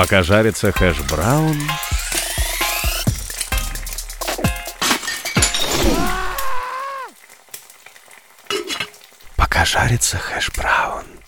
Пока жарится хэш-браун... Пока жарится хэш-браун...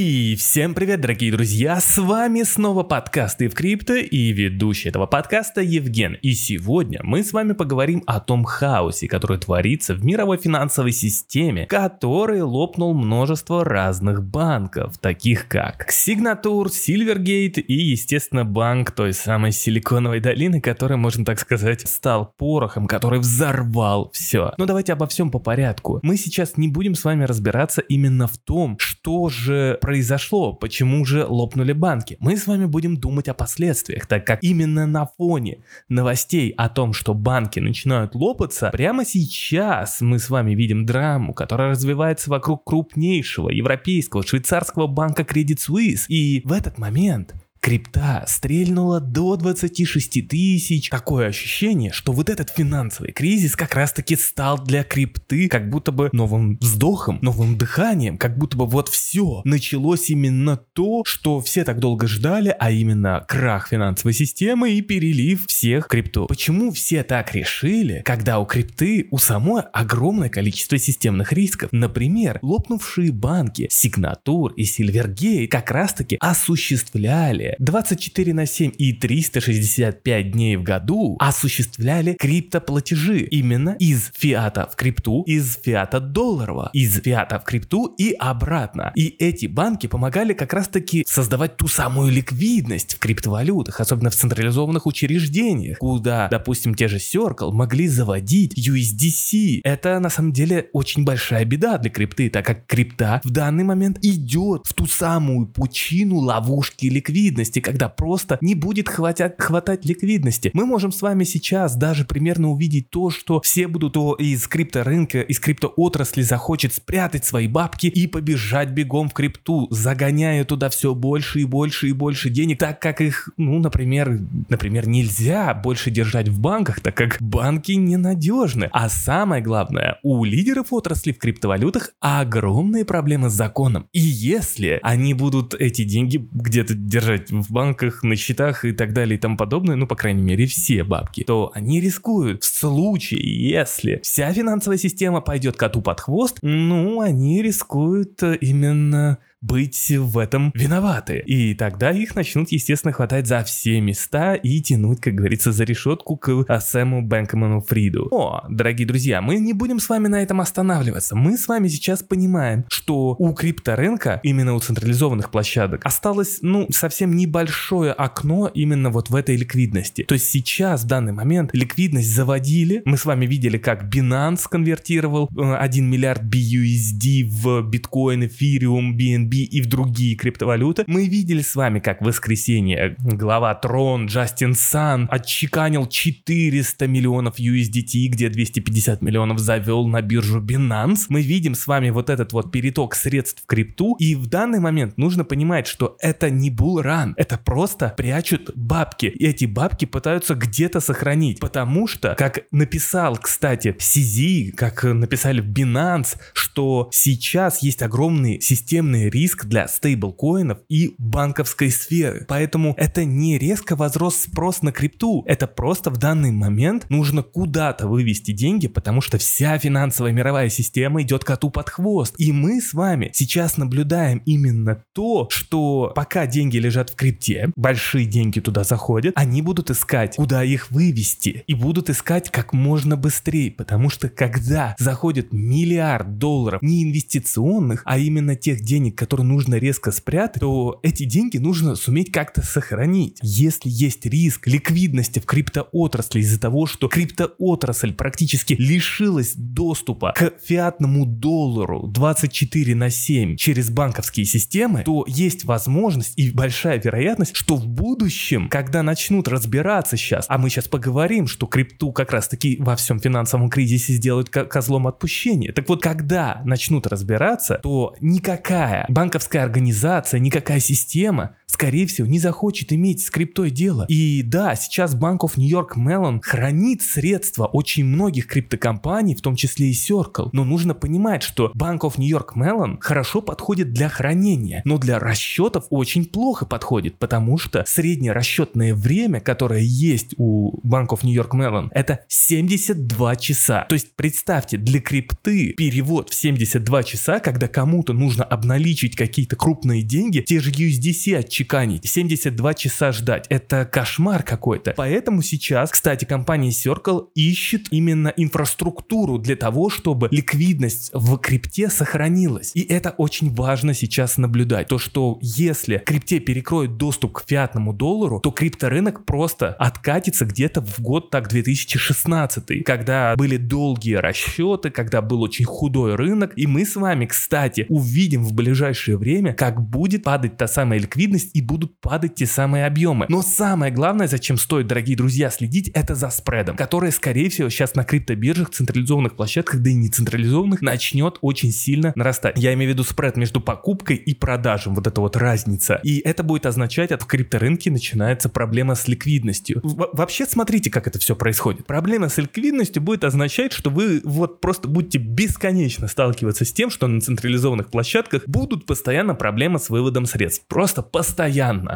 Всем привет, дорогие друзья! С вами снова подкасты в крипто и ведущий этого подкаста Евген. И сегодня мы с вами поговорим о том хаосе, который творится в мировой финансовой системе, который лопнул множество разных банков, таких как Signature, Silvergate и, естественно, банк той самой Силиконовой долины, который, можно так сказать, стал порохом, который взорвал все. Но давайте обо всем по порядку. Мы сейчас не будем с вами разбираться именно в том, что же произошло, почему же лопнули банки. Мы с вами будем думать о последствиях, так как именно на фоне новостей о том, что банки начинают лопаться, прямо сейчас мы с вами видим драму, которая развивается вокруг крупнейшего европейского швейцарского банка Credit Suisse. И в этот момент Крипта стрельнула до 26 тысяч. Такое ощущение, что вот этот финансовый кризис как раз таки стал для крипты как будто бы новым вздохом, новым дыханием, как будто бы вот все началось именно то, что все так долго ждали, а именно крах финансовой системы и перелив всех крипту. Почему все так решили, когда у крипты у самой огромное количество системных рисков? Например, лопнувшие банки Signature и Silvergate как раз таки осуществляли 24 на 7 и 365 дней в году осуществляли криптоплатежи именно из фиата в крипту, из фиата долларового, из фиата в крипту и обратно. И эти банки помогали как раз таки создавать ту самую ликвидность в криптовалютах, особенно в централизованных учреждениях, куда, допустим, те же Circle могли заводить USDC. Это на самом деле очень большая беда для крипты, так как крипта в данный момент идет в ту самую пучину ловушки ликвидности ликвидности, когда просто не будет хватать, хватать ликвидности. Мы можем с вами сейчас даже примерно увидеть то, что все будут из крипторынка, из криптоотрасли захочет спрятать свои бабки и побежать бегом в крипту, загоняя туда все больше и больше и больше денег, так как их, ну, например, например, нельзя больше держать в банках, так как банки ненадежны. А самое главное, у лидеров отрасли в криптовалютах огромные проблемы с законом. И если они будут эти деньги где-то держать в банках, на счетах и так далее и тому подобное, ну, по крайней мере, все бабки, то они рискуют. В случае, если вся финансовая система пойдет коту под хвост, ну, они рискуют именно быть в этом виноваты. И тогда их начнут, естественно, хватать за все места и тянуть, как говорится, за решетку к а, Сэму Бэнкману Фриду. О, дорогие друзья, мы не будем с вами на этом останавливаться. Мы с вами сейчас понимаем, что у крипторынка, именно у централизованных площадок, осталось, ну, совсем небольшое окно именно вот в этой ликвидности. То есть сейчас, в данный момент, ликвидность заводили. Мы с вами видели, как Binance конвертировал 1 э, миллиард BUSD в биткоин, эфириум, BNB BNB и в другие криптовалюты. Мы видели с вами, как в воскресенье глава Трон Джастин Сан отчеканил 400 миллионов USDT, где 250 миллионов завел на биржу Binance. Мы видим с вами вот этот вот переток средств в крипту, и в данный момент нужно понимать, что это не булран, это просто прячут бабки. И эти бабки пытаются где-то сохранить, потому что, как написал, кстати, CZ, как написали в Binance, что сейчас есть огромные системные риски риск для стейблкоинов и банковской сферы. Поэтому это не резко возрос спрос на крипту, это просто в данный момент нужно куда-то вывести деньги, потому что вся финансовая мировая система идет коту под хвост. И мы с вами сейчас наблюдаем именно то, что пока деньги лежат в крипте, большие деньги туда заходят, они будут искать, куда их вывести. И будут искать как можно быстрее, потому что когда заходит миллиард долларов не инвестиционных, а именно тех денег, которые который нужно резко спрятать, то эти деньги нужно суметь как-то сохранить. Если есть риск ликвидности в криптоотрасли из-за того, что криптоотрасль практически лишилась доступа к фиатному доллару 24 на 7 через банковские системы, то есть возможность и большая вероятность, что в будущем, когда начнут разбираться сейчас, а мы сейчас поговорим, что крипту как раз таки во всем финансовом кризисе сделают козлом отпущения. Так вот, когда начнут разбираться, то никакая банковская организация, никакая система скорее всего, не захочет иметь с дело. И да, сейчас Bank of New York Mellon хранит средства очень многих криптокомпаний, в том числе и Circle. Но нужно понимать, что Bank of New York Mellon хорошо подходит для хранения, но для расчетов очень плохо подходит, потому что среднее расчетное время, которое есть у Bank of New York Mellon, это 72 часа. То есть представьте, для крипты перевод в 72 часа, когда кому-то нужно обналичить какие-то крупные деньги, те же USDC отчеканить, 72 часа ждать. Это кошмар какой-то. Поэтому сейчас, кстати, компания Circle ищет именно инфраструктуру для того, чтобы ликвидность в крипте сохранилась. И это очень важно сейчас наблюдать. То, что если крипте перекроют доступ к фиатному доллару, то крипторынок просто откатится где-то в год так 2016, когда были долгие расчеты, когда был очень худой рынок. И мы с вами, кстати, увидим в ближайшее время, как будет падать та самая ликвидность и будут падать те самые объемы. Но самое главное, зачем стоит, дорогие друзья, следить, это за спредом, который, скорее всего, сейчас на криптобиржах, централизованных площадках, да и не централизованных, начнет очень сильно нарастать. Я имею в виду спред между покупкой и продажем, вот эта вот разница. И это будет означать, что в крипторынке начинается проблема с ликвидностью. В вообще, смотрите, как это все происходит. Проблема с ликвидностью будет означать, что вы вот просто будете бесконечно сталкиваться с тем, что на централизованных площадках будут постоянно проблемы с выводом средств. Просто постоянно.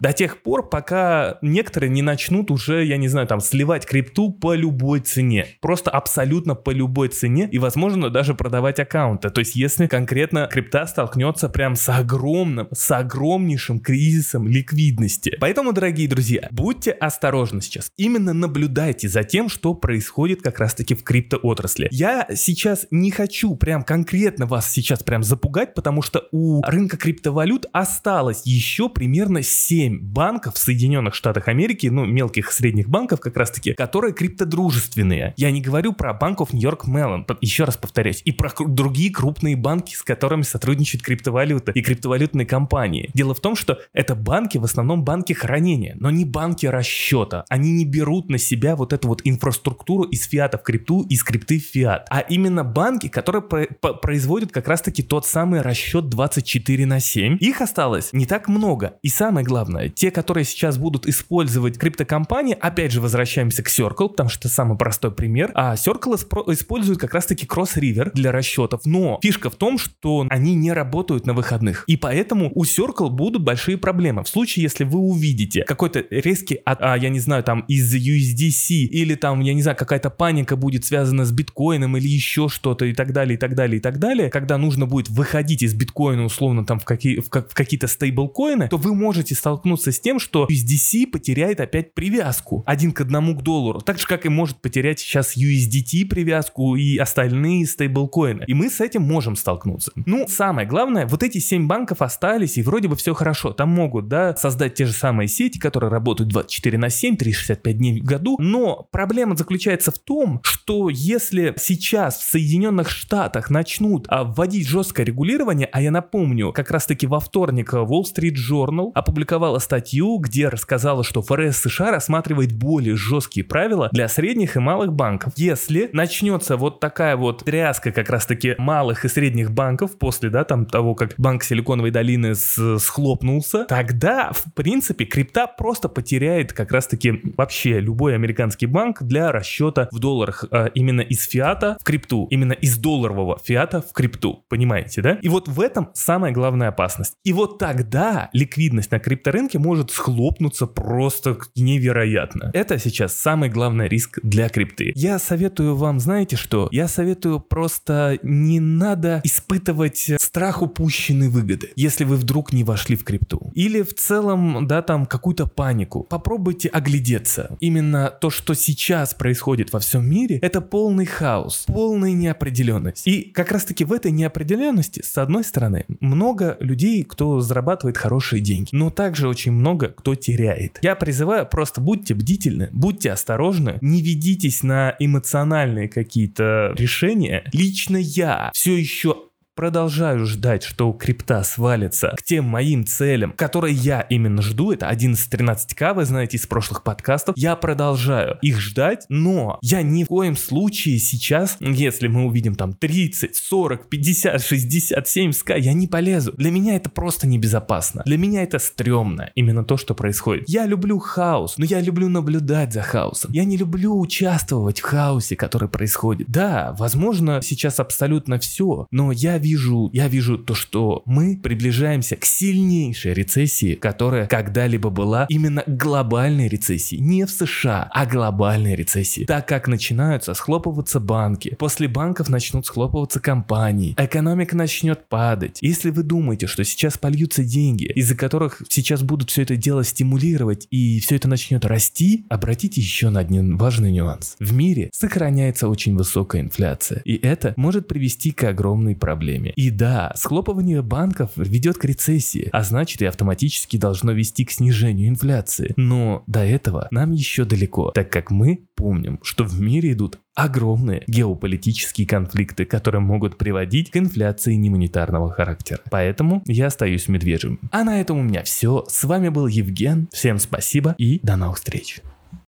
До тех пор, пока некоторые не начнут уже, я не знаю, там, сливать крипту по любой цене. Просто абсолютно по любой цене и, возможно, даже продавать аккаунты. То есть, если конкретно крипта столкнется прям с огромным, с огромнейшим кризисом ликвидности. Поэтому, дорогие друзья, будьте осторожны сейчас. Именно наблюдайте за тем, что происходит как раз-таки в криптоотрасли. Я сейчас не хочу прям конкретно вас сейчас прям запугать, потому что у рынка криптовалют осталось еще примерно 7 банков в Соединенных Штатах Америки, ну, мелких средних банков как раз-таки, которые криптодружественные. Я не говорю про банков Нью-Йорк Меллон, еще раз повторяюсь, и про другие крупные банки, с которыми сотрудничают криптовалюта и криптовалютные компании. Дело в том, что это банки в основном банки хранения, но не банки расчета. Они не берут на себя вот эту вот инфраструктуру из фиата в крипту, из крипты в фиат, а именно банки, которые производят как раз-таки тот самый расчет 24 на 7. Их осталось не так много. И самое главное, те, которые сейчас будут использовать криптокомпании, опять же возвращаемся к Circle, потому что это самый простой пример, а Circle использует как раз-таки Cross River для расчетов. Но фишка в том, что они не работают на выходных. И поэтому у Circle будут большие проблемы. В случае, если вы увидите какой-то резкий, от, а, я не знаю, там из USDC или там, я не знаю, какая-то паника будет связана с биткоином или еще что-то и так далее, и так далее, и так далее, когда нужно будет выходить из биткоина условно там в, какие, в, в какие-то стейблкоины, то вы можете столкнуться с тем, что USDC потеряет опять привязку один к одному к доллару. Так же, как и может потерять сейчас USDT привязку и остальные стейблкоины. И мы с этим можем столкнуться. Ну, самое главное, вот эти 7 банков остались, и вроде бы все хорошо. Там могут, да, создать те же самые сети, которые работают 24 на 7, 365 дней в году. Но проблема заключается в том, что если сейчас в Соединенных Штатах начнут а, вводить жесткое регулирование, а я напомню, как раз таки во вторник Wall Street Journal опубликовала статью, где рассказала, что ФРС США рассматривает более жесткие правила для средних и малых банков. Если начнется вот такая вот тряска как раз таки малых и средних банков после, да, там того, как банк Силиконовой долины схлопнулся, тогда, в принципе, крипта просто потеряет как раз таки вообще любой американский банк для расчета в долларах а, именно из фиата в крипту, именно из долларового фиата в крипту, понимаете, да? И вот в этом самая главная опасность. И вот тогда ликвидность на крипторынке может схлопнуться просто невероятно. Это сейчас самый главный риск для крипты. Я советую вам, знаете что? Я советую просто не надо испытывать страх упущенной выгоды, если вы вдруг не вошли в крипту. Или в целом, да, там какую-то панику. Попробуйте оглядеться. Именно то, что сейчас происходит во всем мире, это полный хаос, полная неопределенность. И как раз таки в этой неопределенности, с одной стороны, много людей, кто зарабатывает хорошие деньги, но также очень много кто теряет. Я призываю просто будьте бдительны, будьте осторожны, не ведитесь на эмоциональные какие-то решения. Лично я все еще продолжаю ждать, что крипта свалится к тем моим целям, которые я именно жду, это 11-13к, вы знаете из прошлых подкастов, я продолжаю их ждать, но я ни в коем случае сейчас, если мы увидим там 30, 40, 50, 60, 70к, я не полезу. Для меня это просто небезопасно. Для меня это стрёмно, именно то, что происходит. Я люблю хаос, но я люблю наблюдать за хаосом. Я не люблю участвовать в хаосе, который происходит. Да, возможно, сейчас абсолютно все, но я вижу, я вижу то, что мы приближаемся к сильнейшей рецессии, которая когда-либо была именно глобальной рецессией. Не в США, а глобальной рецессии. Так как начинаются схлопываться банки, после банков начнут схлопываться компании, экономика начнет падать. Если вы думаете, что сейчас польются деньги, из-за которых сейчас будут все это дело стимулировать и все это начнет расти, обратите еще на один важный нюанс. В мире сохраняется очень высокая инфляция, и это может привести к огромной проблеме. И да, схлопывание банков ведет к рецессии, а значит и автоматически должно вести к снижению инфляции. Но до этого нам еще далеко, так как мы помним, что в мире идут огромные геополитические конфликты, которые могут приводить к инфляции немонетарного характера. Поэтому я остаюсь медвежьим. А на этом у меня все. С вами был Евген. Всем спасибо и до новых встреч.